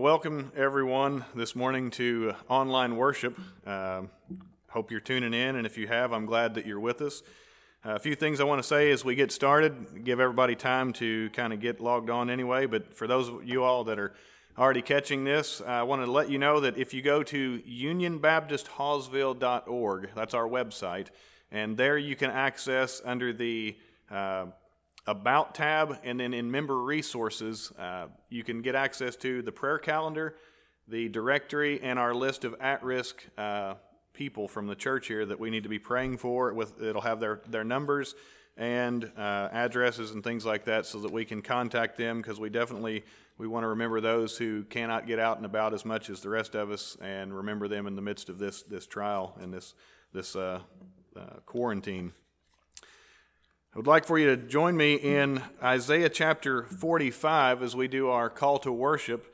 welcome everyone this morning to online worship. Uh, hope you're tuning in, and if you have, I'm glad that you're with us. Uh, a few things I want to say as we get started, give everybody time to kind of get logged on anyway. But for those of you all that are already catching this, I want to let you know that if you go to unionbaptisthallsville.org, that's our website, and there you can access under the uh, about tab, and then in member resources, uh, you can get access to the prayer calendar, the directory, and our list of at risk uh, people from the church here that we need to be praying for. With It'll have their, their numbers and uh, addresses and things like that so that we can contact them because we definitely we want to remember those who cannot get out and about as much as the rest of us and remember them in the midst of this this trial and this this uh, uh, quarantine I would like for you to join me in Isaiah chapter 45 as we do our call to worship.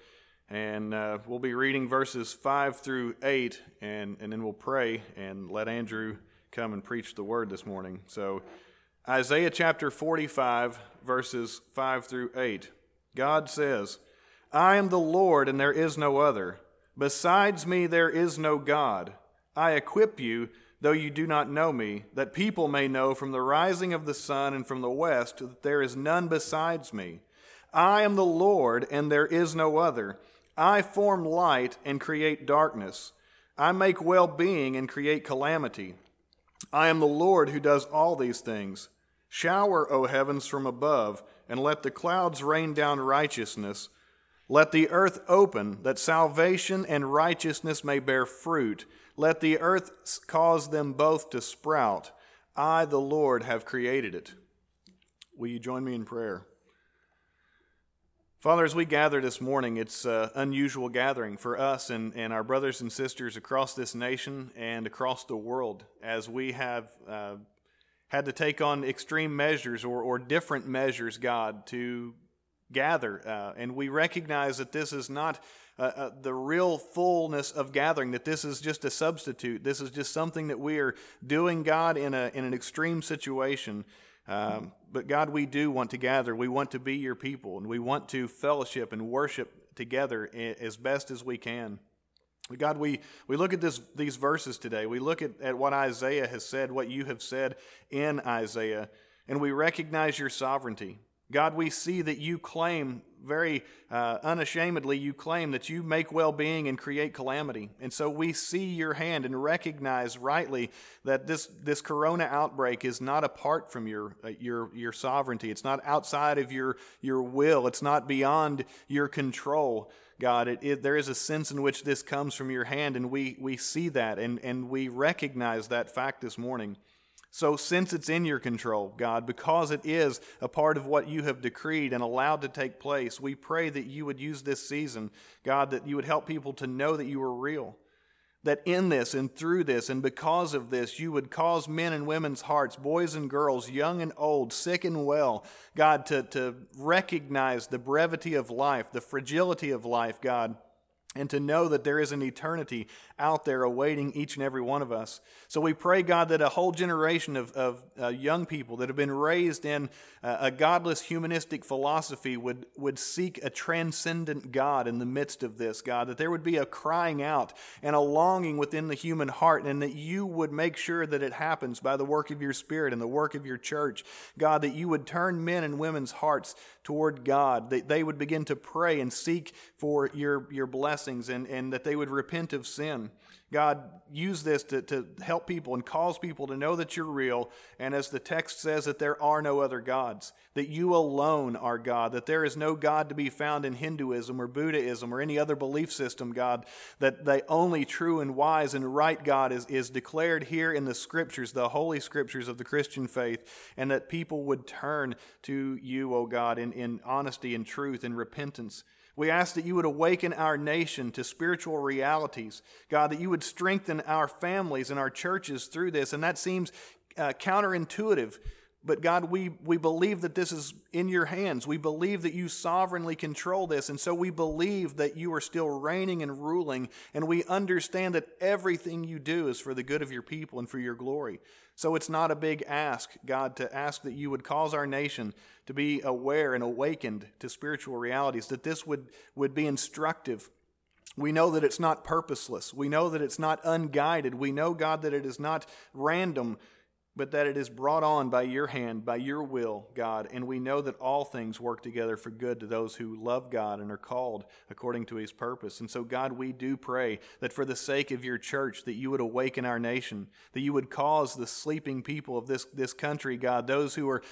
And uh, we'll be reading verses 5 through 8, and, and then we'll pray and let Andrew come and preach the word this morning. So, Isaiah chapter 45, verses 5 through 8. God says, I am the Lord, and there is no other. Besides me, there is no God. I equip you though you do not know me, that people may know from the rising of the sun and from the west that there is none besides me. I am the Lord, and there is no other. I form light and create darkness. I make well being and create calamity. I am the Lord who does all these things. Shower, O heavens, from above, and let the clouds rain down righteousness. Let the earth open, that salvation and righteousness may bear fruit let the earth cause them both to sprout. I, the Lord, have created it. Will you join me in prayer? Father, as we gather this morning, it's an unusual gathering for us and, and our brothers and sisters across this nation and across the world as we have uh, had to take on extreme measures or, or different measures, God, to gather. Uh, and we recognize that this is not uh, uh, the real fullness of gathering, that this is just a substitute. This is just something that we are doing, God, in, a, in an extreme situation. Um, but God, we do want to gather. We want to be your people, and we want to fellowship and worship together as best as we can. God, we, we look at this, these verses today. We look at, at what Isaiah has said, what you have said in Isaiah, and we recognize your sovereignty. God, we see that you claim very uh, unashamedly, you claim that you make well being and create calamity. And so we see your hand and recognize rightly that this, this corona outbreak is not apart from your, uh, your, your sovereignty. It's not outside of your, your will, it's not beyond your control. God, it, it, there is a sense in which this comes from your hand, and we, we see that and, and we recognize that fact this morning. So, since it's in your control, God, because it is a part of what you have decreed and allowed to take place, we pray that you would use this season, God, that you would help people to know that you are real. That in this and through this and because of this, you would cause men and women's hearts, boys and girls, young and old, sick and well, God, to, to recognize the brevity of life, the fragility of life, God and to know that there is an eternity out there awaiting each and every one of us. So we pray, God, that a whole generation of, of uh, young people that have been raised in uh, a godless humanistic philosophy would, would seek a transcendent God in the midst of this, God, that there would be a crying out and a longing within the human heart, and that you would make sure that it happens by the work of your Spirit and the work of your church. God, that you would turn men and women's hearts toward God, that they would begin to pray and seek for your, your blessings and, and that they would repent of sin. God, use this to, to help people and cause people to know that you're real. And as the text says, that there are no other gods, that you alone are God, that there is no God to be found in Hinduism or Buddhism or any other belief system, God, that the only true and wise and right God is, is declared here in the scriptures, the holy scriptures of the Christian faith, and that people would turn to you, O God, in, in honesty and truth and repentance. We ask that you would awaken our nation to spiritual realities. God, that you would strengthen our families and our churches through this. And that seems uh, counterintuitive But God, we, we believe that this is in your hands. We believe that you sovereignly control this. And so we believe that you are still reigning and ruling. And we understand that everything you do is for the good of your people and for your glory. So it's not a big ask, God, to ask that you would cause our nation to be aware and awakened to spiritual realities, that this would, would be instructive. We know that it's not purposeless. We know that it's not unguided. We know, God, that it is not random but that it is brought on by your hand, by your will, God. And we know that all things work together for good to those who love God and are called according to his purpose. And so, God, we do pray that for the sake of your church, that you would awaken our nation, that you would cause the sleeping people of this, this country, God, those who are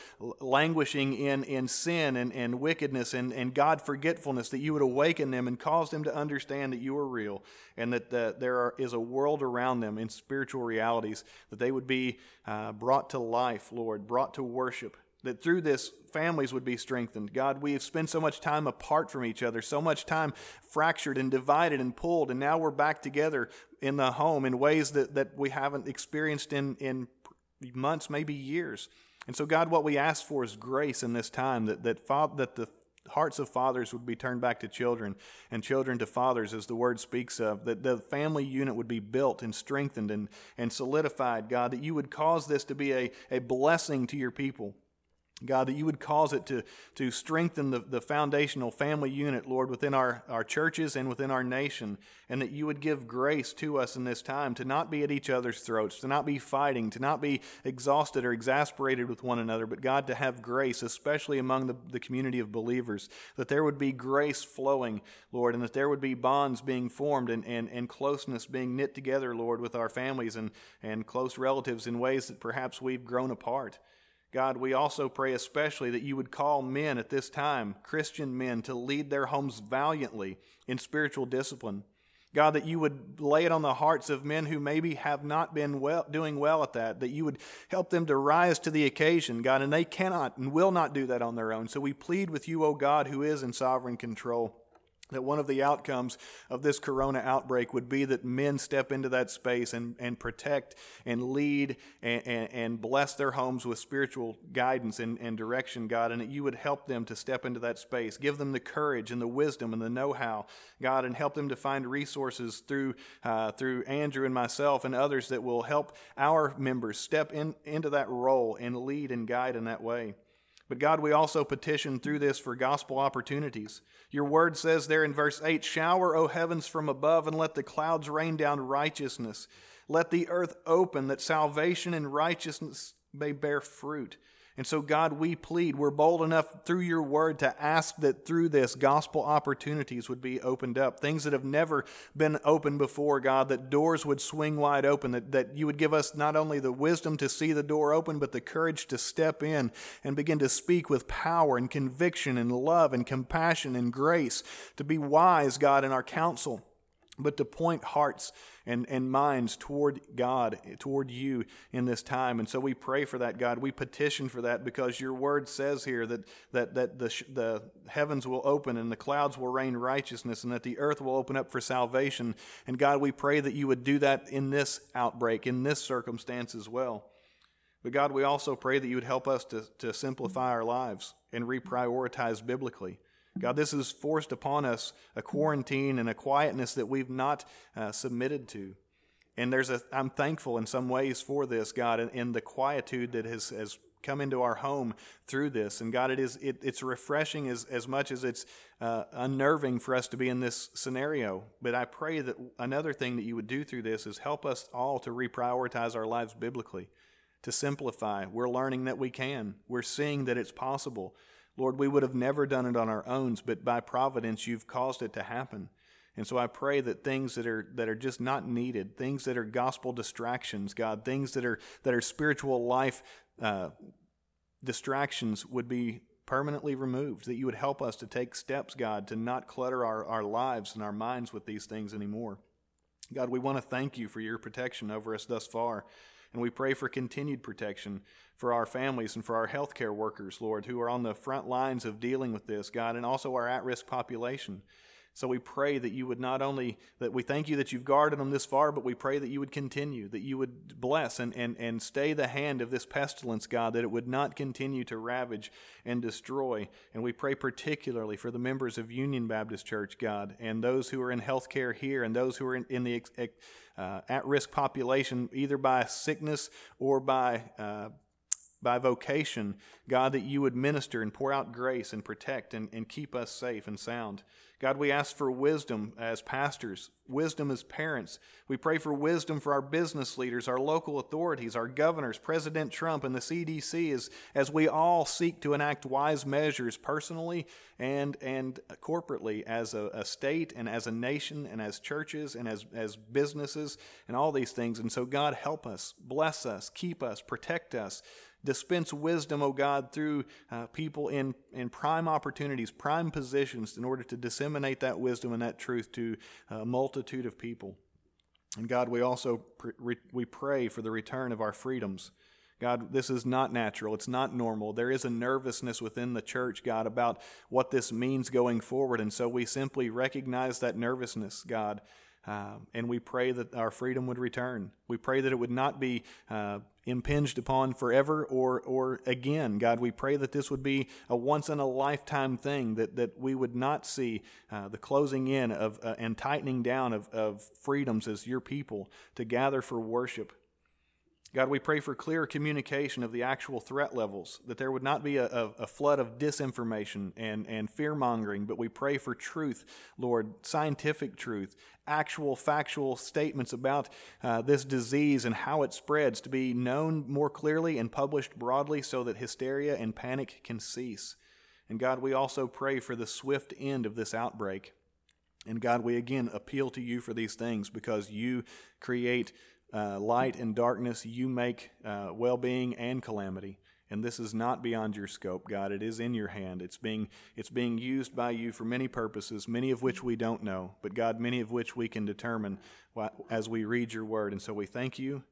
languishing in, in sin and, and wickedness and, and God forgetfulness, that you would awaken them and cause them to understand that you are real and that the, there are, is a world around them in spiritual realities, that they would be uh, brought to life, Lord, brought to worship, that through this families would be strengthened. God, we have spent so much time apart from each other, so much time fractured and divided and pulled, and now we're back together in the home in ways that, that we haven't experienced in, in months, maybe years. And so, God, what we ask for is grace in this time, that, that, that the hearts of fathers would be turned back to children and children to fathers as the word speaks of that the family unit would be built and strengthened and, and solidified god that you would cause this to be a, a blessing to your people God, that you would cause it to, to strengthen the, the foundational family unit, Lord, within our, our churches and within our nation, and that you would give grace to us in this time to not be at each other's throats, to not be fighting, to not be exhausted or exasperated with one another, but God, to have grace, especially among the, the community of believers, that there would be grace flowing, Lord, and that there would be bonds being formed and, and, and closeness being knit together, Lord, with our families and, and close relatives in ways that perhaps we've grown apart. God, we also pray especially that you would call men at this time, Christian men, to lead their homes valiantly in spiritual discipline. God, that you would lay it on the hearts of men who maybe have not been well, doing well at that, that you would help them to rise to the occasion, God, and they cannot and will not do that on their own. So we plead with you, O God, who is in sovereign control that one of the outcomes of this corona outbreak would be that men step into that space and, and protect and lead and, and, and bless their homes with spiritual guidance and, and direction, God, and that you would help them to step into that space. Give them the courage and the wisdom and the know how, God, and help them to find resources through, uh, through Andrew and myself and others that will help our members step in, into that role and lead and guide in that way. But God, we also petition through this for gospel opportunities. Your word says there in verse 8 Shower, O heavens, from above, and let the clouds rain down righteousness. Let the earth open, that salvation and righteousness may bear fruit. And so, God, we plead, we're bold enough through your word to ask that through this gospel opportunities would be opened up. Things that have never been opened before, God, that doors would swing wide open, that, that you would give us not only the wisdom to see the door open, but the courage to step in and begin to speak with power and conviction and love and compassion and grace, to be wise, God, in our counsel but to point hearts and, and minds toward God, toward you in this time. And so we pray for that, God. We petition for that because your word says here that, that, that the, the heavens will open and the clouds will rain righteousness and that the earth will open up for salvation. And God, we pray that you would do that in this outbreak, in this circumstance as well. But God, we also pray that you would help us to, to simplify our lives and reprioritize biblically. God, this has forced upon us a quarantine and a quietness that we've not uh, submitted to. And there's a, I'm thankful in some ways for this, God, in, in the quietude that has, has come into our home through this. And God, it is, it, it's refreshing as, as much as it's uh, unnerving for us to be in this scenario. But I pray that another thing that you would do through this is help us all to reprioritize our lives biblically, to simplify. We're learning that we can, we're seeing that it's possible. Lord, we would have never done it on our own, but by providence, you've caused it to happen. And so I pray that things that are that are just not needed, things that are gospel distractions, God, things that are that are spiritual life uh, distractions would be permanently removed. That you would help us to take steps, God, to not clutter our, our lives and our minds with these things anymore. God, we want to thank you for your protection over us thus far. And we pray for continued protection for our families and for our healthcare workers, Lord, who are on the front lines of dealing with this, God, and also our at risk population. So we pray that you would not only, that we thank you that you've guarded them this far, but we pray that you would continue, that you would bless and, and, and stay the hand of this pestilence, God, that it would not continue to ravage and destroy. And we pray particularly for the members of Union Baptist Church, God, and those who are in healthcare here and those who are in, in the uh, at risk population, either by sickness or by. Uh, by vocation, God, that you would minister and pour out grace and protect and, and keep us safe and sound. God, we ask for wisdom as pastors, wisdom as parents. We pray for wisdom for our business leaders, our local authorities, our governors, President Trump, and the CDC as, as we all seek to enact wise measures personally and, and corporately as a, a state and as a nation and as churches and as, as businesses and all these things. And so, God, help us, bless us, keep us, protect us dispense wisdom, O God, through uh, people in, in prime opportunities, prime positions, in order to disseminate that wisdom and that truth to a multitude of people. And God, we also we pray for the return of our freedoms. God, this is not natural. It's not normal. There is a nervousness within the church, God, about what this means going forward. And so we simply recognize that nervousness, God, uh, and we pray that our freedom would return. We pray that it would not be uh, impinged upon forever or, or again. God, we pray that this would be a once in a lifetime thing, that, that we would not see uh, the closing in of, uh, and tightening down of, of freedoms as your people to gather for worship God, we pray for clear communication of the actual threat levels, that there would not be a, a, flood of disinformation and, and fear mongering, but we pray for truth, Lord, scientific truth, actual factual statements about uh, this disease and how it spreads to be known more clearly and published broadly so that hysteria and panic can cease. And God, we also pray for the swift end of this outbreak. And God, we again appeal to you for these things because you create uh, light and darkness, you make uh, well being and calamity. And this is not beyond your scope, God. It is in your hand. It's being, it's being used by you for many purposes, many of which we don't know, but God, many of which we can determine as we read your word. And so we thank you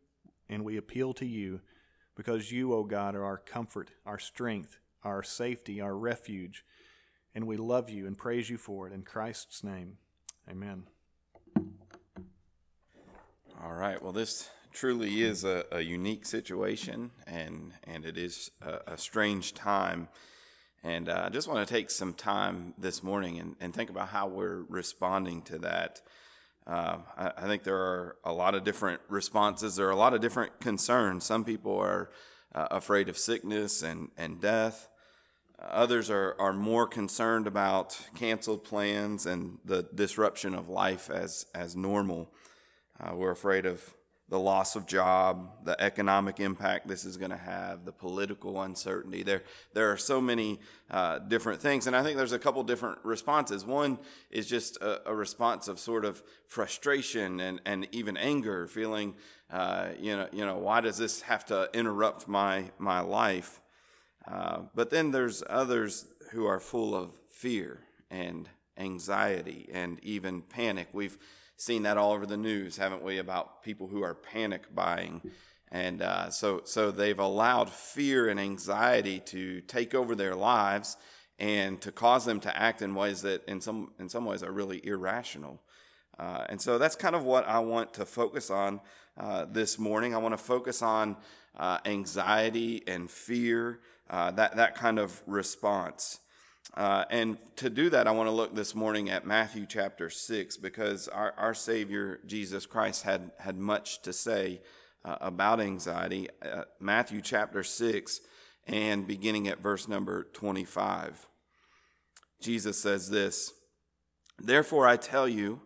and we appeal to you because you, O oh God, are our comfort, our strength, our safety, our refuge. And we love you and praise you for it. In Christ's name, amen. All right. Well, this truly is a, a unique situation, and and it is a, a strange time. And uh, I just want to take some time this morning and, and think about how we're responding to that. Uh, I, I, think there are a lot of different responses. There are a lot of different concerns. Some people are uh, afraid of sickness and, and death. Others are, are more concerned about canceled plans and the disruption of life as, as normal. Uh, we're afraid of the loss of job, the economic impact this is going to have, the political uncertainty. There, there are so many uh, different things, and I think there's a couple different responses. One is just a, a response of sort of frustration and, and even anger, feeling, uh, you know, you know, why does this have to interrupt my my life? Uh, but then there's others who are full of fear and anxiety and even panic. We've seen that all over the news, haven't we, about people who are panic buying. And uh, so, so they've allowed fear and anxiety to take over their lives and to cause them to act in ways that, in some, in some ways, are really irrational. Uh, and so that's kind of what I want to focus on uh, this morning. I want to focus on uh, anxiety and fear, uh, that, that kind of response. Uh, and to do that, I want to look this morning at Matthew chapter 6 because our, our Savior, Jesus Christ, had, had much to say uh, about anxiety. Uh, Matthew chapter 6 and beginning at verse number 25. Jesus says this Therefore, I tell you,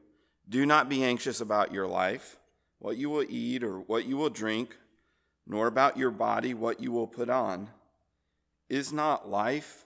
do not be anxious about your life, what you will eat or what you will drink, nor about your body, what you will put on. Is not life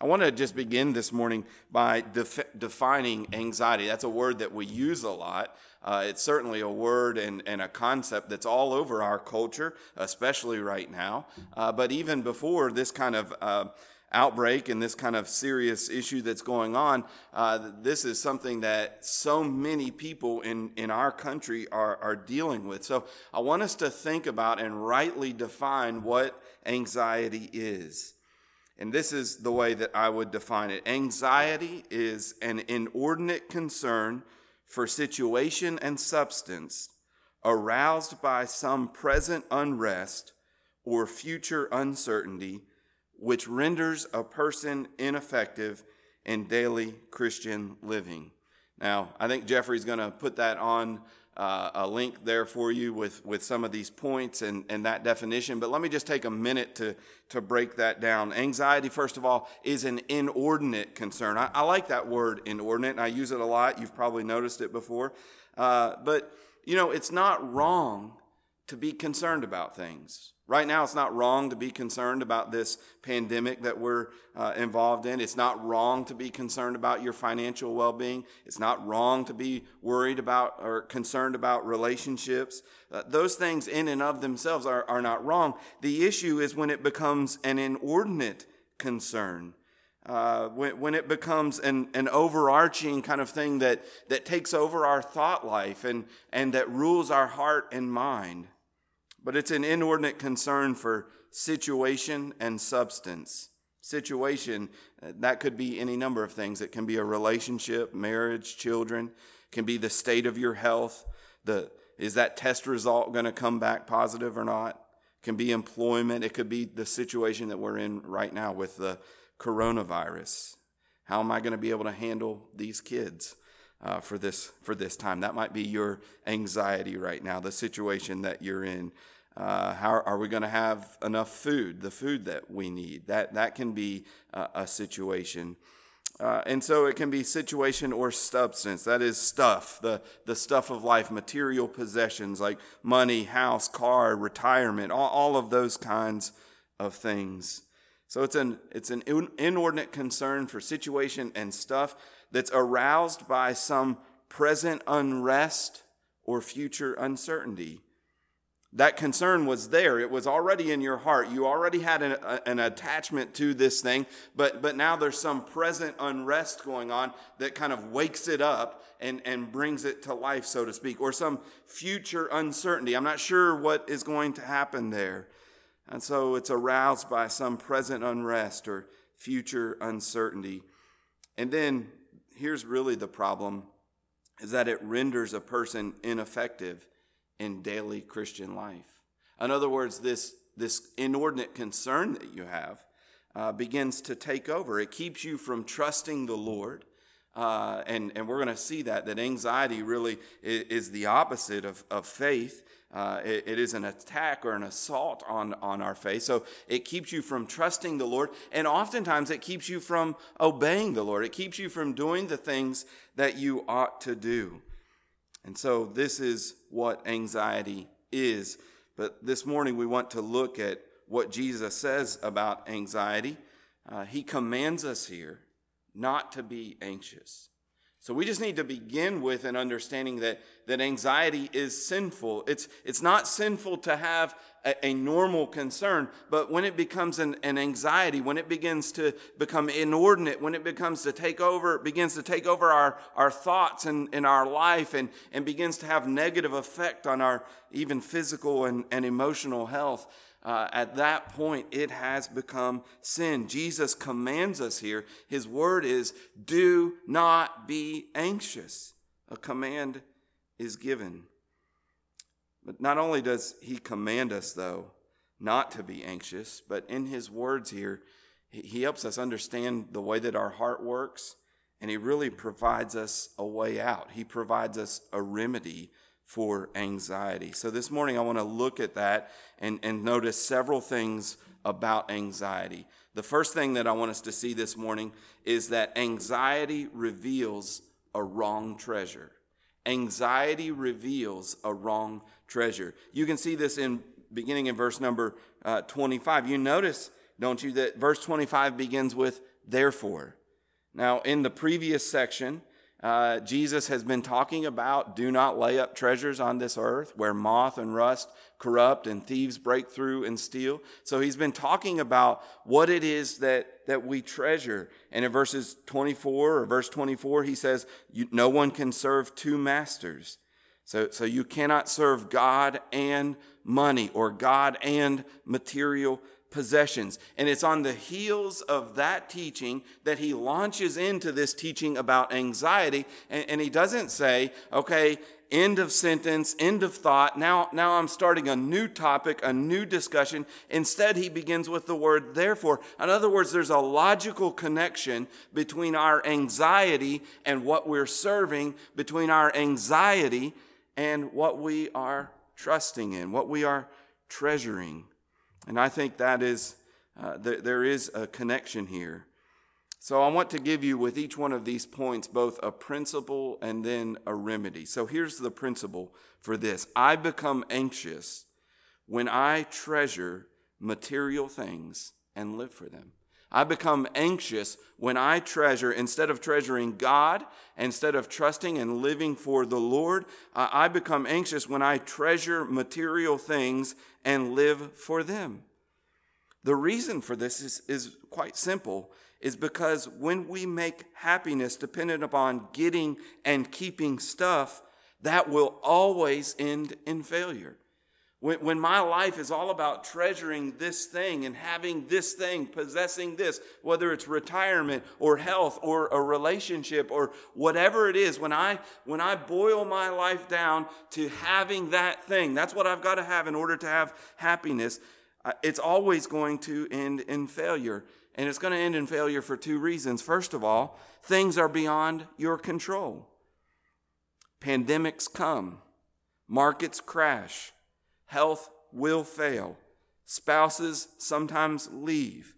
I want to just begin this morning by def- defining anxiety. That's a word that we use a lot. Uh, it's certainly a word and, and, a concept that's all over our culture, especially right now. Uh, but even before this kind of uh, outbreak and this kind of serious issue that's going on, uh, this is something that so many people in, in our country are, are dealing with. So I want us to think about and rightly define what anxiety is. And this is the way that I would define it anxiety is an inordinate concern for situation and substance aroused by some present unrest or future uncertainty which renders a person ineffective in daily Christian living. Now, I think Jeffrey's going to put that on uh, a link there for you with, with some of these points and, and that definition. But let me just take a minute to, to break that down. Anxiety, first of all, is an inordinate concern. I, I like that word inordinate, and I use it a lot. You've probably noticed it before. Uh, but, you know, it's not wrong to be concerned about things. Right now, it's not wrong to be concerned about this pandemic that we're uh, involved in. It's not wrong to be concerned about your financial well being. It's not wrong to be worried about or concerned about relationships. Uh, those things, in and of themselves, are, are not wrong. The issue is when it becomes an inordinate concern. Uh, when, when it becomes an, an overarching kind of thing that, that takes over our thought life and, and that rules our heart and mind but it's an inordinate concern for situation and substance. Situation, uh, that could be any number of things. It can be a relationship, marriage, children, it can be the state of your health. The, is that test result going to come back positive or not? It can be employment. It could be the situation that we're in right now with the coronavirus. How am I going to be able to handle these kids? Uh, for this for this time. That might be your anxiety right now, the situation that you're in. Uh, how are we going to have enough food, the food that we need? That, that can be uh, a situation. Uh, and so it can be situation or substance. That is stuff, the, the stuff of life, material possessions like money, house, car, retirement, all, all of those kinds of things. So it's an, it's an inordinate concern for situation and stuff that's aroused by some present unrest or future uncertainty that concern was there. It was already in your heart. You already had an, a, an, attachment to this thing, but, but now there's some present unrest going on that kind of wakes it up and, and brings it to life, so to speak, or some future uncertainty. I'm not sure what is going to happen there. And so it's aroused by some present unrest or future uncertainty. And then here's really the problem is that it renders a person ineffective in daily Christian life. In other words, this, this inordinate concern that you have uh, begins to take over. It keeps you from trusting the Lord. Uh, and, and we're going to see that, that anxiety really is, is the opposite of, of faith. Uh, it, it is an attack or an assault on, on our faith. So it keeps you from trusting the Lord. And oftentimes it keeps you from obeying the Lord. It keeps you from doing the things that you ought to do. And so this is what anxiety is. But this morning we want to look at what Jesus says about anxiety. Uh, he commands us here not to be anxious. So we just need to begin with an understanding that, that anxiety is sinful. It's, it's not sinful to have a, a normal concern, but when it becomes an, an, anxiety, when it begins to become inordinate, when it becomes to take over, begins to take over our, our thoughts and, in our life and, and begins to have negative effect on our even physical and, and emotional health, uh, at that point, it has become sin. Jesus commands us here. His word is, do not be anxious. A command is given. But not only does he command us, though, not to be anxious, but in his words here, he helps us understand the way that our heart works, and he really provides us a way out. He provides us a remedy for anxiety. So this morning I want to look at that and, and notice several things about anxiety. The first thing that I want us to see this morning is that anxiety reveals a wrong treasure. Anxiety reveals a wrong treasure. You can see this in beginning in verse number uh, 25. You notice, don't you, that verse 25 begins with therefore. Now, in the previous section, uh, Jesus has been talking about do not lay up treasures on this earth where moth and rust corrupt and thieves break through and steal. So he's been talking about what it is that, that we treasure. And in verses 24 or verse 24, he says, No one can serve two masters. So, so you cannot serve God and money or God and material possessions. And it's on the heels of that teaching that he launches into this teaching about anxiety. And, and, he doesn't say, okay, end of sentence, end of thought. Now, now I'm starting a new topic, a new discussion. Instead, he begins with the word therefore. In other words, there's a logical connection between our anxiety and what we're serving, between our anxiety and what we are trusting in, what we are treasuring. And I think that is, uh, th- there is a connection here. So I want to give you with each one of these points both a principle and then a remedy. So here's the principle for this I become anxious when I treasure material things and live for them. I become anxious when I treasure, instead of treasuring God, instead of trusting and living for the Lord, I become anxious when I treasure material things and live for them. The reason for this is, is quite simple is because when we make happiness dependent upon getting and keeping stuff, that will always end in failure. When, when my life is all about treasuring this thing and having this thing, possessing this, whether it's retirement or health or a relationship or whatever it is, when I, when I boil my life down to having that thing, that's what I've got to have in order to have happiness, uh, it's always going to end in failure. And it's going to end in failure for two reasons. First of all, things are beyond your control. Pandemics come, markets crash, Health will fail. Spouses sometimes leave.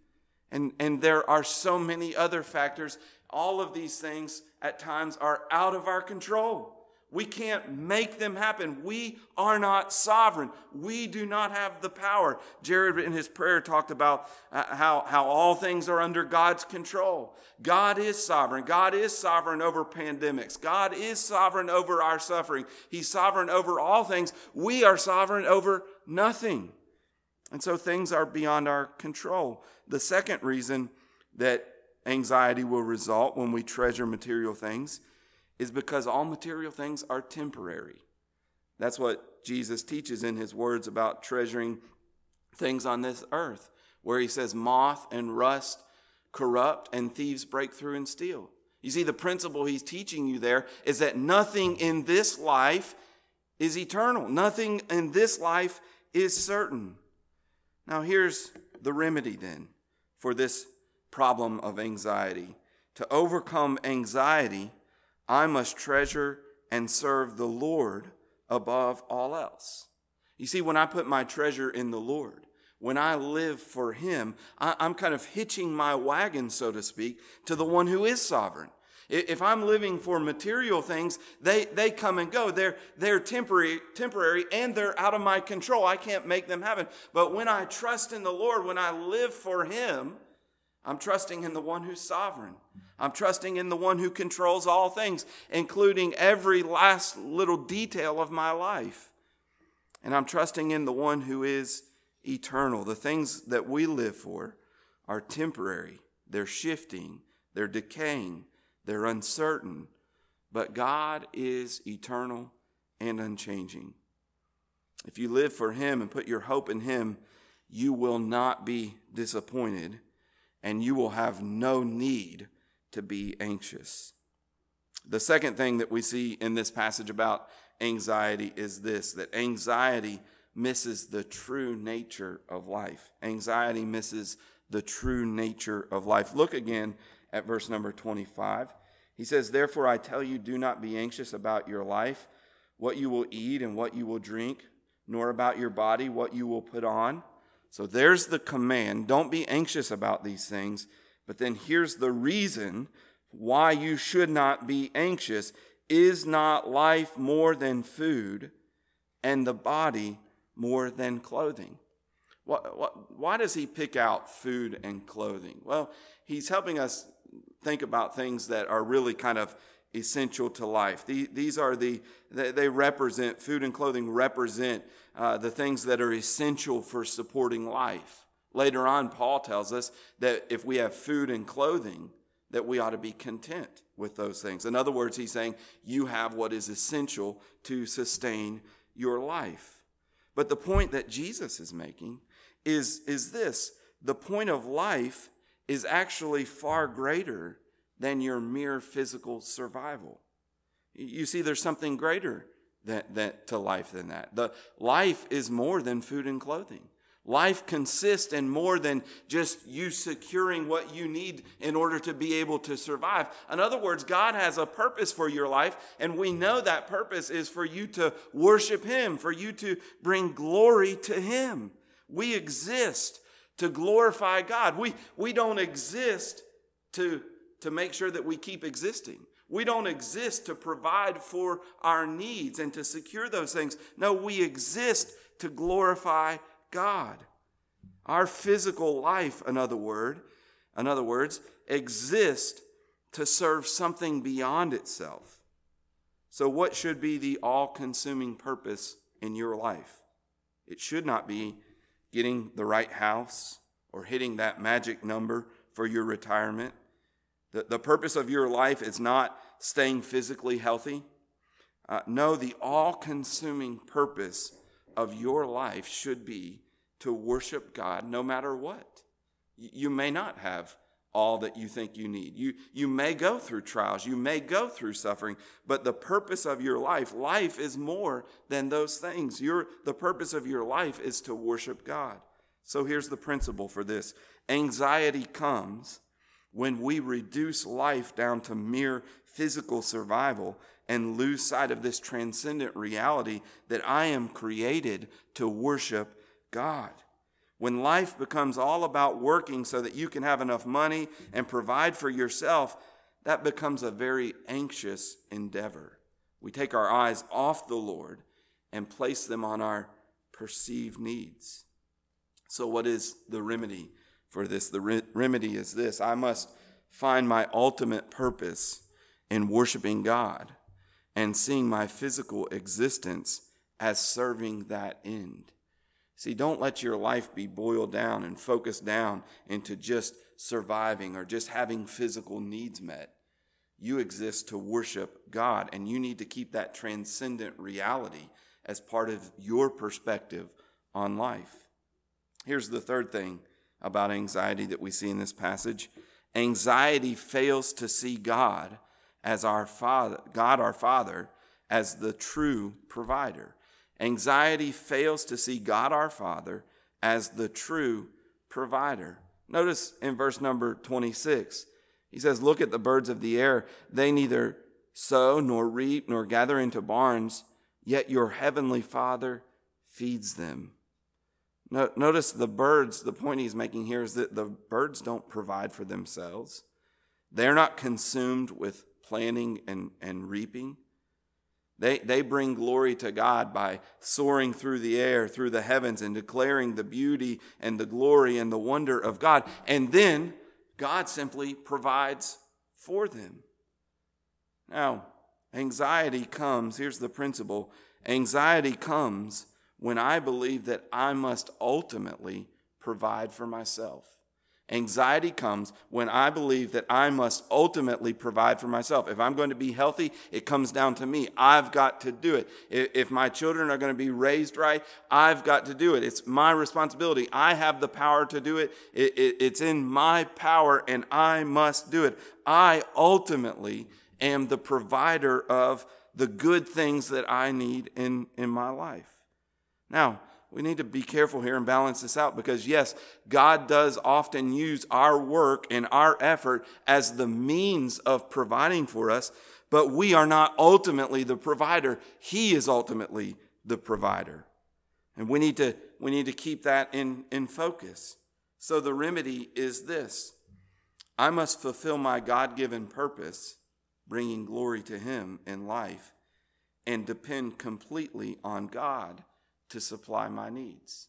And, and there are so many other factors. All of these things at times are out of our control. We can't make them happen. We are not sovereign. We do not have the power. Jared, in his prayer, talked about uh, how, how all things are under God's control. God is sovereign. God is sovereign over pandemics. God is sovereign over our suffering. He's sovereign over all things. We are sovereign over nothing. And so things are beyond our control. The second reason that anxiety will result when we treasure material things is because all material things are temporary. That's what Jesus teaches in his words about treasuring things on this earth, where he says, Moth and rust corrupt, and thieves break through and steal. You see, the principle he's teaching you there is that nothing in this life is eternal, nothing in this life is certain. Now, here's the remedy then for this problem of anxiety. To overcome anxiety, I must treasure and serve the Lord above all else. You see, when I put my treasure in the Lord, when I live for Him, I, am kind of hitching my wagon, so to speak, to the one who is sovereign. If I'm living for material things, they, they come and go. They're, they're temporary, temporary and they're out of my control. I can't make them happen. But when I trust in the Lord, when I live for Him, I'm trusting in the one who's sovereign. I'm trusting in the one who controls all things, including every last little detail of my life. And I'm trusting in the one who is eternal. The things that we live for are temporary, they're shifting, they're decaying, they're uncertain. But God is eternal and unchanging. If you live for Him and put your hope in Him, you will not be disappointed and you will have no need to be anxious. The second thing that we see in this passage about anxiety is this that anxiety misses the true nature of life. Anxiety misses the true nature of life. Look again at verse number 25. He says, Therefore I tell you, do not be anxious about your life, what you will eat and what you will drink, nor about your body, what you will put on. So there's the command. Don't be anxious about these things. But then here's the reason why you should not be anxious. Is not life more than food, and the body more than clothing? What, what, why does he pick out food and clothing? Well, he's helping us think about things that are really kind of essential to life. These are the, they represent, food and clothing represent uh, the things that are essential for supporting life. Later on, Paul tells us that if we have food and clothing, that we ought to be content with those things. In other words, he's saying you have what is essential to sustain your life. But the point that Jesus is making is, is this the point of life is actually far greater than your mere physical survival. You see, there's something greater that, that, to life than that. The life is more than food and clothing. Life consists in more than just you securing what you need in order to be able to survive. In other words, God has a purpose for your life, and we know that purpose is for you to worship Him, for you to bring glory to Him. We exist to glorify God. We, we don't exist to, to make sure that we keep existing. We don't exist to provide for our needs and to secure those things. No, we exist to glorify God. Our physical life, another word, in other words, exists to serve something beyond itself. So, what should be the all consuming purpose in your life? It should not be getting the right house or hitting that magic number for your retirement. The, the purpose of your life is not staying physically healthy. Uh, no, the all consuming purpose of your life should be to worship God no matter what. You may not have all that you think you need. You, you may go through trials, you may go through suffering, but the purpose of your life, life is more than those things. Your, the purpose of your life is to worship God. So here's the principle for this anxiety comes when we reduce life down to mere physical survival and lose sight of this transcendent reality that I am created to worship God. When life becomes all about working so that you can have enough money and provide for yourself, that becomes a very anxious endeavor. We take our eyes off the Lord and place them on our perceived needs. So, what is the remedy for this? The re- remedy is this I must find my ultimate purpose in worshiping God and seeing my physical existence as serving that end. See, don't let your life be boiled down and focused down into just surviving or just having physical needs met. You exist to worship God, and you need to keep that transcendent reality as part of your perspective on life. Here's the third thing about anxiety that we see in this passage anxiety fails to see God as our Father, God our Father, as the true provider. Anxiety fails to see God our Father as the true provider. Notice in verse number 26, he says, Look at the birds of the air. They neither sow nor reap nor gather into barns, yet your heavenly Father feeds them. Notice the birds, the point he's making here is that the birds don't provide for themselves. They're not consumed with planting and, and reaping. They, they bring glory to God by soaring through the air, through the heavens, and declaring the beauty and the glory and the wonder of God. And then God simply provides for them. Now, anxiety comes, here's the principle anxiety comes when I believe that I must ultimately provide for myself. Anxiety comes when I believe that I must ultimately provide for myself. If I'm going to be healthy, it comes down to me. I've got to do it. If my children are going to be raised right, I've got to do it. It's my responsibility. I have the power to do it. It's in my power and I must do it. I ultimately am the provider of the good things that I need in, in my life. Now, we need to be careful here and balance this out because, yes, God does often use our work and our effort as the means of providing for us, but we are not ultimately the provider. He is ultimately the provider. And we need to, we need to keep that in, in focus. So the remedy is this I must fulfill my God given purpose, bringing glory to Him in life, and depend completely on God to supply my needs.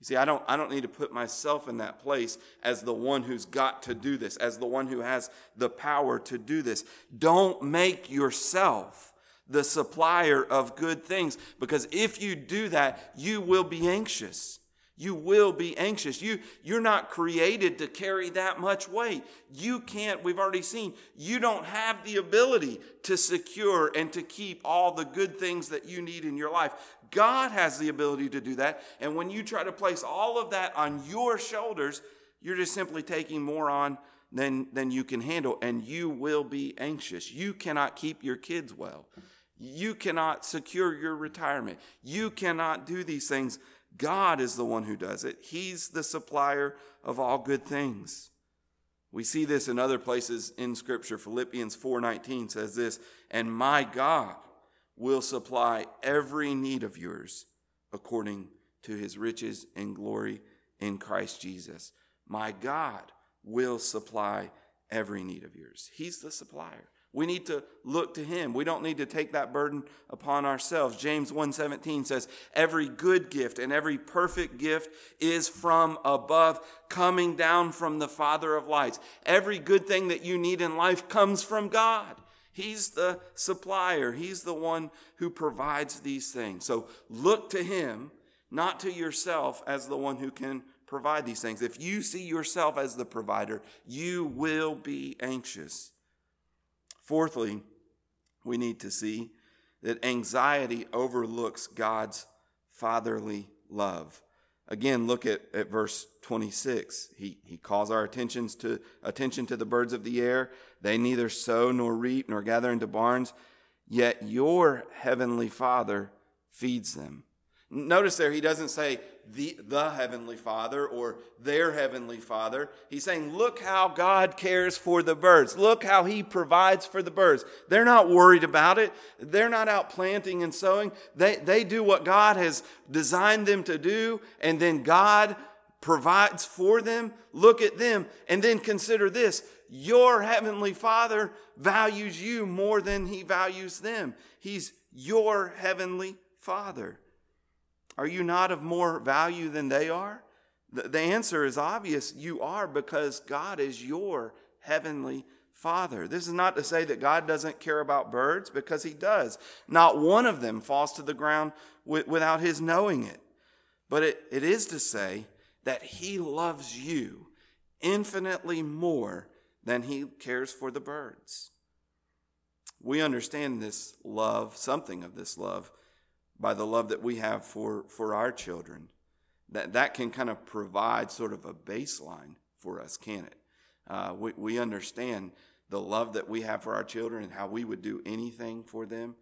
You see, I don't, I don't need to put myself in that place as the one who's got to do this, as the one who has the power to do this. Don't make yourself the supplier of good things because if you do that, you will be anxious. You will be anxious. You, you're not created to carry that much weight. You can't, we've already seen, you don't have the ability to secure and to keep all the good things that you need in your life. God has the ability to do that. And when you try to place all of that on your shoulders, you're just simply taking more on than, than you can handle, and you will be anxious. You cannot keep your kids well. You cannot secure your retirement. You cannot do these things God is the one who does it. He's the supplier of all good things. We see this in other places in scripture. Philippians 4:19 says this, "And my God will supply every need of yours according to his riches and glory in Christ Jesus." My God will supply every need of yours. He's the supplier. We need to look to him. We don't need to take that burden upon ourselves. James 1:17 says, "Every good gift and every perfect gift is from above, coming down from the Father of lights." Every good thing that you need in life comes from God. He's the supplier. He's the one who provides these things. So look to him, not to yourself as the one who can provide these things. If you see yourself as the provider, you will be anxious. Fourthly, we need to see that anxiety overlooks God's fatherly love. Again, look at, at verse 26. He, he calls our attentions to, attention to the birds of the air. They neither sow nor reap nor gather into barns, yet your heavenly Father feeds them. Notice there, he doesn't say the, the Heavenly Father or their Heavenly Father. He's saying, look how God cares for the birds. Look how He provides for the birds. They're not worried about it. They're not out planting and sowing. They, they do what God has designed them to do, and then God provides for them. Look at them, and then consider this your Heavenly Father values you more than He values them. He's your Heavenly Father. Are you not of more value than they are? The answer is obvious. You are because God is your heavenly Father. This is not to say that God doesn't care about birds, because He does. Not one of them falls to the ground without His knowing it. But it, it is to say that He loves you infinitely more than He cares for the birds. We understand this love, something of this love, by the love that we have for, for our children. That, that can kind of provide sort of a baseline for us, can it? Uh, we, we understand the love that we have for our children and how we would do anything for them.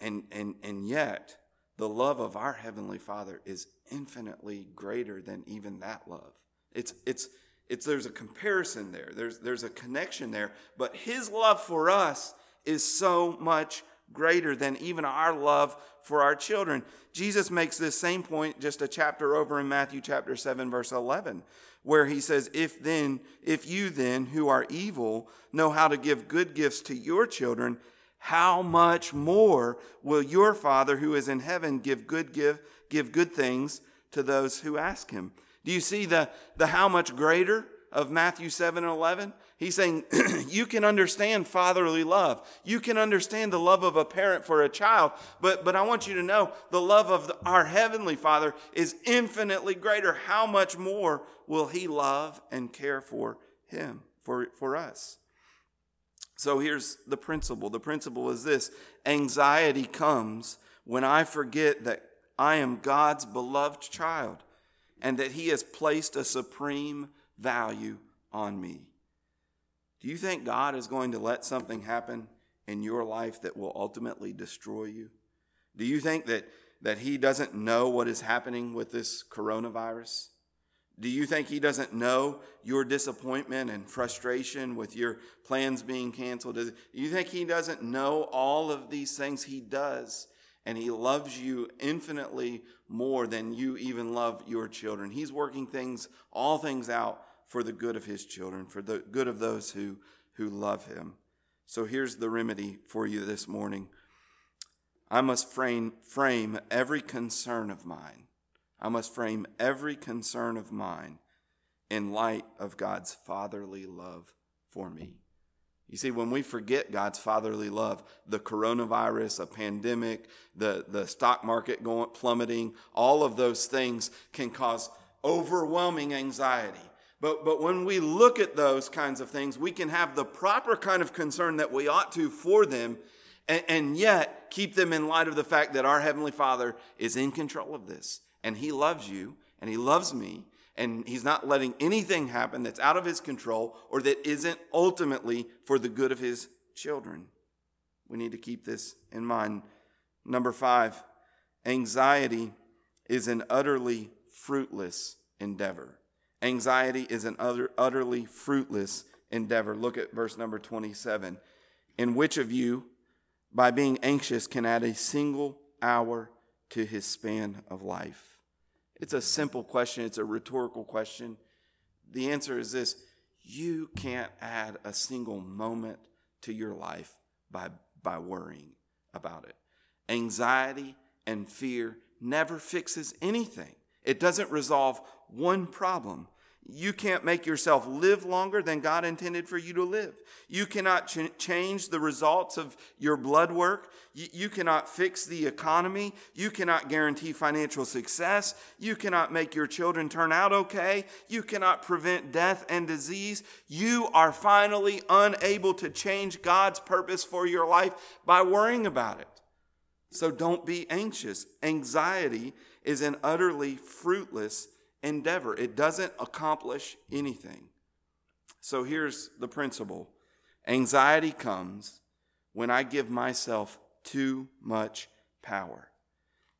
And, and, and yet, the love of our Heavenly Father is infinitely greater than even that love. It's, it's, it's, there's a comparison there, there's, there's a connection there, but His love for us is so much greater than even our love for our children. Jesus makes this same point just a chapter over in Matthew chapter 7 verse 11 where he says if then if you then who are evil know how to give good gifts to your children how much more will your father who is in heaven give good give give good things to those who ask him do you see the the how much greater of Matthew 7 and 11? He's saying, you can understand fatherly love. You can understand the love of a parent for a child. But, but I want you to know the love of the, our heavenly father is infinitely greater. How much more will he love and care for him, for, for us? So here's the principle. The principle is this anxiety comes when I forget that I am God's beloved child and that he has placed a supreme value on me. Do you think God is going to let something happen in your life that will ultimately destroy you? Do you think that, that He doesn't know what is happening with this coronavirus? Do you think He doesn't know your disappointment and frustration with your plans being canceled? Do you think He doesn't know all of these things? He does. And He loves you infinitely more than you even love your children. He's working things, all things out for the good of his children, for the good of those who, who love him. So here's the remedy for you this morning. I must frame, frame every concern of mine. I must frame every concern of mine in light of God's fatherly love for me. You see, when we forget God's fatherly love, the coronavirus, a pandemic, the, the stock market going plummeting, all of those things can cause overwhelming anxiety. But, but when we look at those kinds of things, we can have the proper kind of concern that we ought to for them, and, and yet keep them in light of the fact that our Heavenly Father is in control of this. And He loves you, and He loves me, and He's not letting anything happen that's out of His control or that isn't ultimately for the good of His children. We need to keep this in mind. Number five, anxiety is an utterly fruitless endeavor. Anxiety is an utter, utterly fruitless endeavor. Look at verse number 27. In which of you, by being anxious, can add a single hour to his span of life? It's a simple question, it's a rhetorical question. The answer is this you can't add a single moment to your life by, by worrying about it. Anxiety and fear never fixes anything. It doesn't resolve one problem. You can't make yourself live longer than God intended for you to live. You cannot ch- change the results of your blood work. Y- you cannot fix the economy. You cannot guarantee financial success. You cannot make your children turn out okay. You cannot prevent death and disease. You are finally unable to change God's purpose for your life by worrying about it. So don't be anxious. Anxiety is an utterly fruitless endeavor, it doesn't accomplish anything. So here's the principle anxiety comes when I give myself too much power.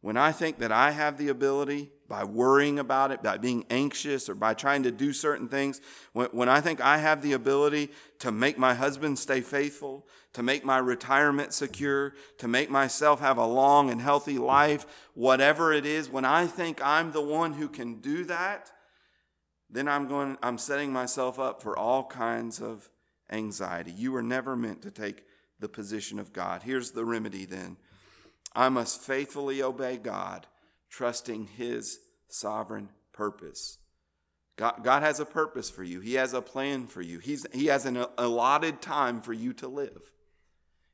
When I think that I have the ability by worrying about it, by being anxious, or by trying to do certain things, when, when I think I have the ability to make my husband stay faithful, to make my retirement secure, to make myself have a long and healthy life, whatever it is, when I think I'm the one who can do that, then I'm going I'm setting myself up for all kinds of anxiety. You were never meant to take the position of God. Here's the remedy then. I must faithfully obey God, trusting his sovereign purpose. God, God has a purpose for you. He has a plan for you. He's, he has an allotted time for you to live.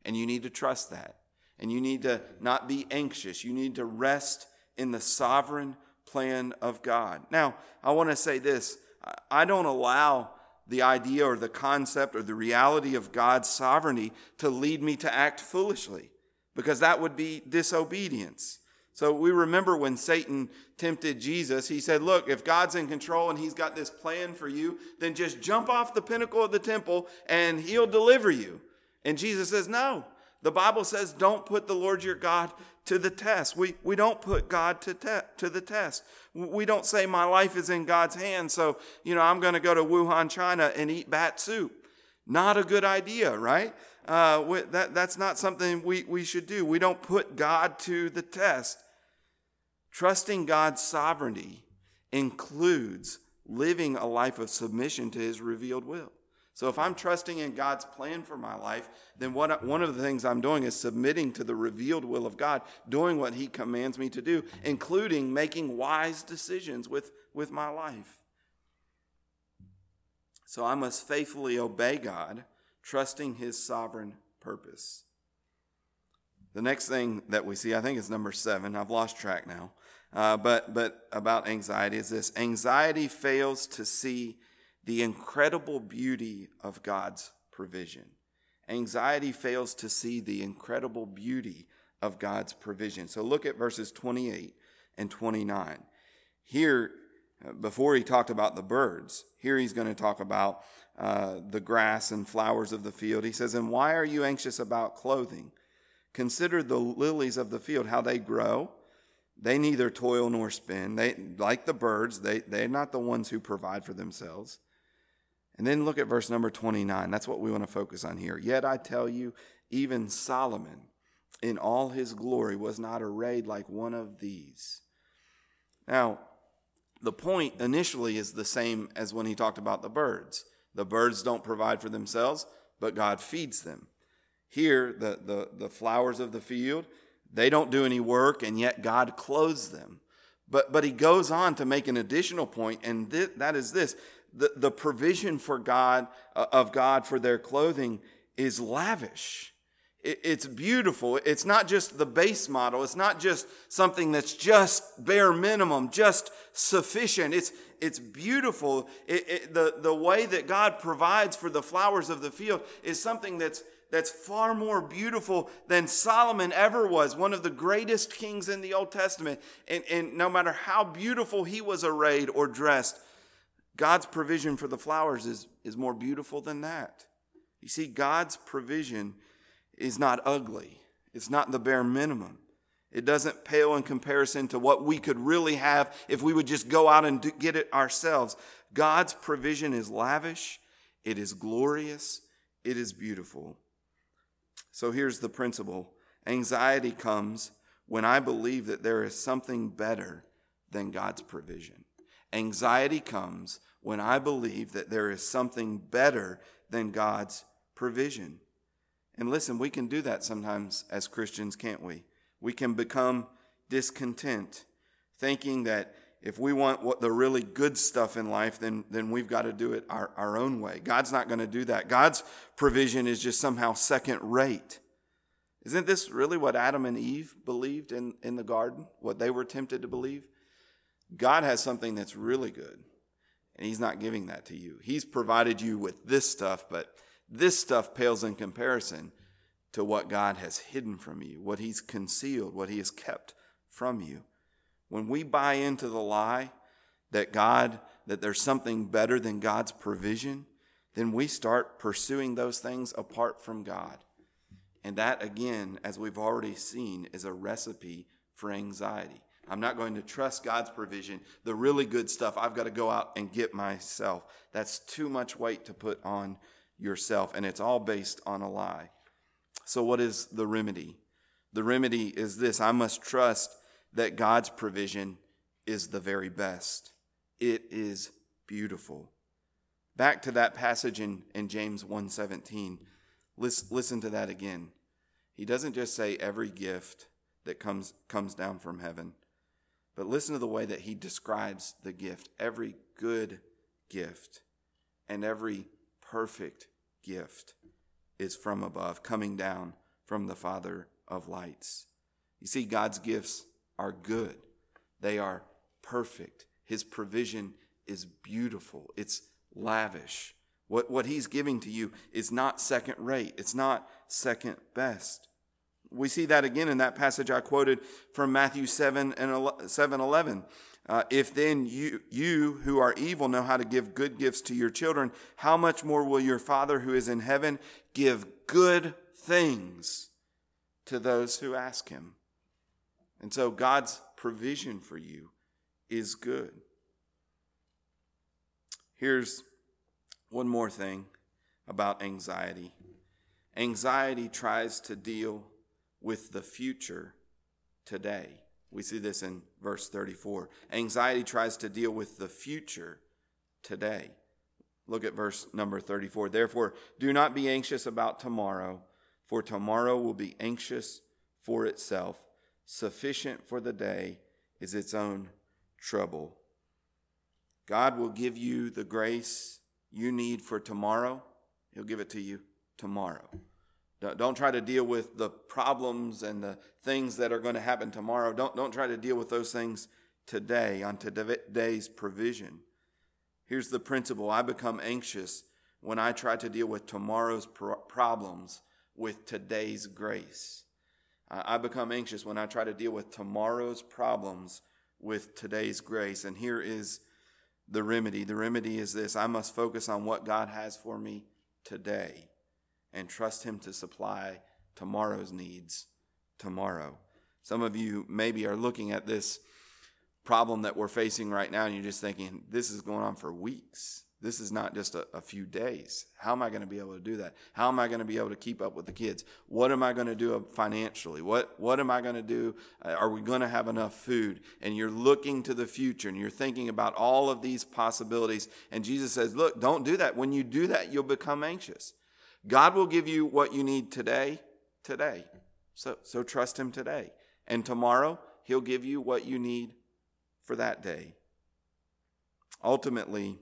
And you need to trust that. And you need to not be anxious. You need to rest in the sovereign plan of God. Now, I want to say this I don't allow the idea or the concept or the reality of God's sovereignty to lead me to act foolishly because that would be disobedience. So we remember when Satan tempted Jesus, he said, Look, if God's in control and he's got this plan for you, then just jump off the pinnacle of the temple and he'll deliver you. And Jesus says, No. The Bible says, don't put the Lord your God to the test. We, we don't put God to, te- to the test. We don't say, My life is in God's hands, so, you know, I'm going to go to Wuhan, China and eat bat soup. Not a good idea, right? Uh, that, that's not something we, we should do. We don't put God to the test. Trusting God's sovereignty includes living a life of submission to his revealed will. So if I'm trusting in God's plan for my life, then what, one of the things I'm doing is submitting to the revealed will of God, doing what He commands me to do, including making wise decisions with, with my life. So I must faithfully obey God, trusting his sovereign purpose. The next thing that we see, I think is number seven. I've lost track now. Uh, but, but about anxiety is this anxiety fails to see the incredible beauty of God's provision. Anxiety fails to see the incredible beauty of God's provision. So look at verses 28 and 29. Here, uh, before he talked about the birds, here he's going to talk about uh, the grass and flowers of the field. He says, And why are you anxious about clothing? Consider the lilies of the field, how they grow. They neither toil nor spin. They, like the birds, they, they're not the ones who provide for themselves. And then look at verse number 29. That's what we want to focus on here. Yet I tell you, even Solomon in all his glory was not arrayed like one of these. Now, the point initially is the same as when he talked about the birds. The birds don't provide for themselves, but God feeds them. Here, the, the, the flowers of the field, they don't do any work, and yet God clothes them. But, but he goes on to make an additional point, and th- that is this the, the provision for God, uh, of God for their clothing is lavish. It, it's beautiful. It's not just the base model. It's not just something that's just bare minimum, just sufficient. It's, it's beautiful. It, it, the, the way that God provides for the flowers of the field is something that's, that's far more beautiful than Solomon ever was, one of the greatest kings in the Old Testament. And, and no matter how beautiful he was arrayed or dressed, God's provision for the flowers is, is more beautiful than that. You see, God's provision is not ugly, it's not the bare minimum. It doesn't pale in comparison to what we could really have if we would just go out and do, get it ourselves. God's provision is lavish, it is glorious, it is beautiful. So here's the principle anxiety comes when I believe that there is something better than God's provision. Anxiety comes when I believe that there is something better than God's provision. And listen, we can do that sometimes as Christians, can't we? We can become discontent, thinking that if we want what the really good stuff in life, then, then we've got to do it our, our own way. God's not going to do that. God's provision is just somehow second rate. Isn't this really what Adam and Eve believed in, in the garden? What they were tempted to believe? God has something that's really good, and He's not giving that to you. He's provided you with this stuff, but this stuff pales in comparison to what God has hidden from you, what He's concealed, what He has kept from you. When we buy into the lie that God, that there's something better than God's provision, then we start pursuing those things apart from God. And that, again, as we've already seen, is a recipe for anxiety. I'm not going to trust God's provision. The really good stuff I've got to go out and get myself. That's too much weight to put on yourself, and it's all based on a lie. So, what is the remedy? The remedy is this I must trust that God's provision is the very best. It is beautiful. Back to that passage in, in James 1:17. Listen, listen to that again. He doesn't just say every gift that comes comes down from heaven. But listen to the way that he describes the gift every good gift and every perfect gift is from above, coming down from the Father of lights. You see, God's gifts are good, they are perfect. His provision is beautiful, it's lavish. What, what he's giving to you is not second rate, it's not second best. We see that again in that passage I quoted from Matthew 7 and 7 11. Uh, if then you, you who are evil know how to give good gifts to your children, how much more will your Father who is in heaven give good things to those who ask him? And so God's provision for you is good. Here's one more thing about anxiety anxiety tries to deal with the future today. We see this in verse 34. Anxiety tries to deal with the future today. Look at verse number 34. Therefore, do not be anxious about tomorrow, for tomorrow will be anxious for itself. Sufficient for the day is its own trouble. God will give you the grace you need for tomorrow, He'll give it to you tomorrow. Don't try to deal with the problems and the things that are going to happen tomorrow. Don't, don't try to deal with those things today, on today's provision. Here's the principle I become anxious when I try to deal with tomorrow's pro- problems with today's grace. I become anxious when I try to deal with tomorrow's problems with today's grace. And here is the remedy. The remedy is this I must focus on what God has for me today and trust Him to supply tomorrow's needs tomorrow. Some of you maybe are looking at this problem that we're facing right now and you're just thinking, this is going on for weeks. This is not just a, a few days. How am I going to be able to do that? How am I going to be able to keep up with the kids? What am I going to do financially? What, what am I going to do? Uh, are we going to have enough food? And you're looking to the future and you're thinking about all of these possibilities. And Jesus says, look, don't do that. When you do that, you'll become anxious. God will give you what you need today, today. So, so trust Him today. And tomorrow, He'll give you what you need for that day. Ultimately,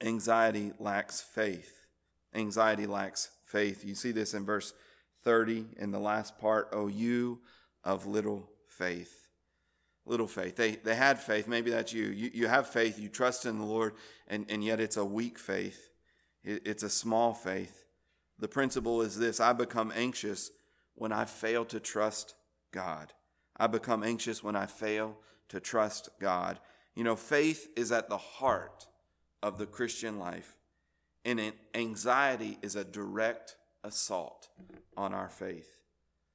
Anxiety lacks faith. Anxiety lacks faith. You see this in verse 30 in the last part. Oh, you of little faith. Little faith. They, they had faith. Maybe that's you. you. You have faith. You trust in the Lord, and, and yet it's a weak faith. It, it's a small faith. The principle is this I become anxious when I fail to trust God. I become anxious when I fail to trust God. You know, faith is at the heart of the Christian life. And anxiety is a direct assault on our faith.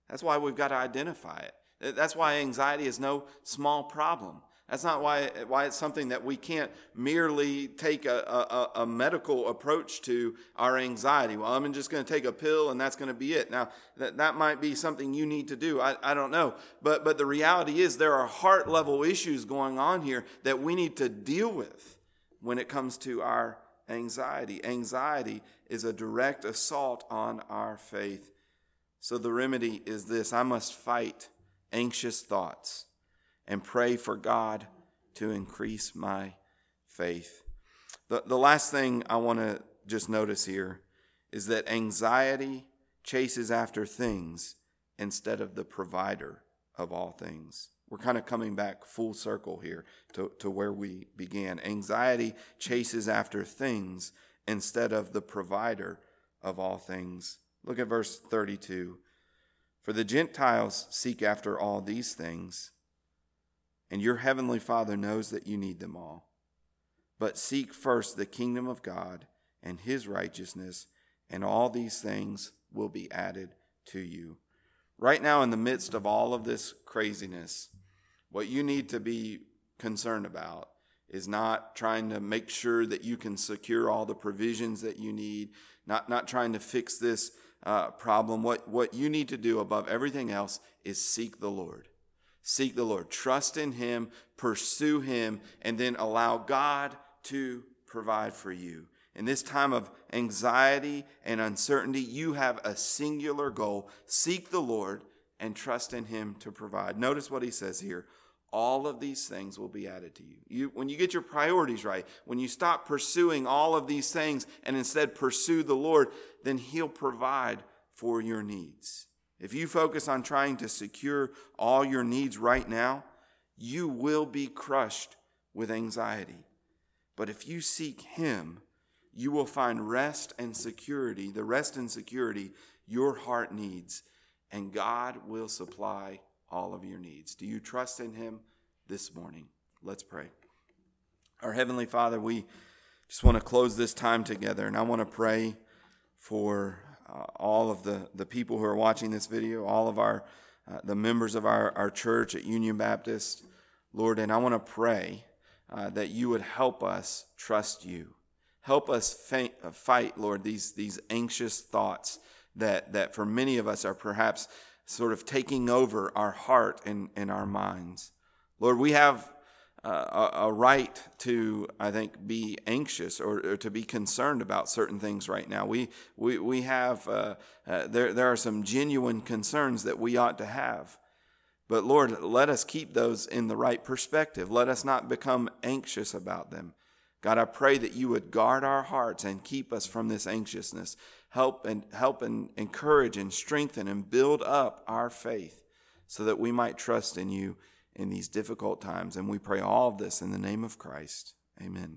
That's why we've got to identify it. That's why anxiety is no small problem. That's not why, why it's something that we can't merely take a, a, a medical approach to our anxiety. Well, I'm just going to take a pill and that's going to be it. Now, that, that might be something you need to do. I, I don't know. But, but the reality is there are heart level issues going on here that we need to deal with when it comes to our anxiety. Anxiety is a direct assault on our faith. So the remedy is this I must fight anxious thoughts and pray for God to increase my faith. The, the last thing I want to just notice here is that anxiety chases after things instead of the provider of all things. We're kind of coming back full circle here to, to where we began. Anxiety chases after things instead of the provider of all things. Look at verse 32. For the Gentiles seek after all these things, and your heavenly Father knows that you need them all. But seek first the kingdom of God and his righteousness, and all these things will be added to you. Right now, in the midst of all of this craziness, what you need to be concerned about is not trying to make sure that you can secure all the provisions that you need, not, not trying to fix this uh, problem. What, what you need to do above everything else is seek the Lord. Seek the Lord. Trust in Him, pursue Him, and then allow God to provide for you. In this time of anxiety and uncertainty, you have a singular goal. Seek the Lord and trust in Him to provide. Notice what He says here all of these things will be added to you. you. When you get your priorities right, when you stop pursuing all of these things and instead pursue the Lord, then He'll provide for your needs. If you focus on trying to secure all your needs right now, you will be crushed with anxiety. But if you seek Him, you will find rest and security, the rest and security your heart needs, and God will supply all of your needs. Do you trust in Him this morning? Let's pray. Our Heavenly Father, we just want to close this time together, and I want to pray for uh, all of the, the people who are watching this video, all of our uh, the members of our, our church at Union Baptist, Lord, and I want to pray uh, that you would help us trust you. Help us faint, uh, fight, Lord, these, these anxious thoughts that, that for many of us are perhaps sort of taking over our heart and, and our minds. Lord, we have a, a, right to, I think, be anxious or, or, to be concerned about certain things right now. We, we, we have, uh, uh, there, there are some genuine concerns that we ought to have. But Lord, let us keep those in the right perspective. Let us not become anxious about them. God, I pray that you would guard our hearts and keep us from this anxiousness. Help and help and encourage and strengthen and build up our faith so that we might trust in you in these difficult times. And we pray all of this in the name of Christ. Amen.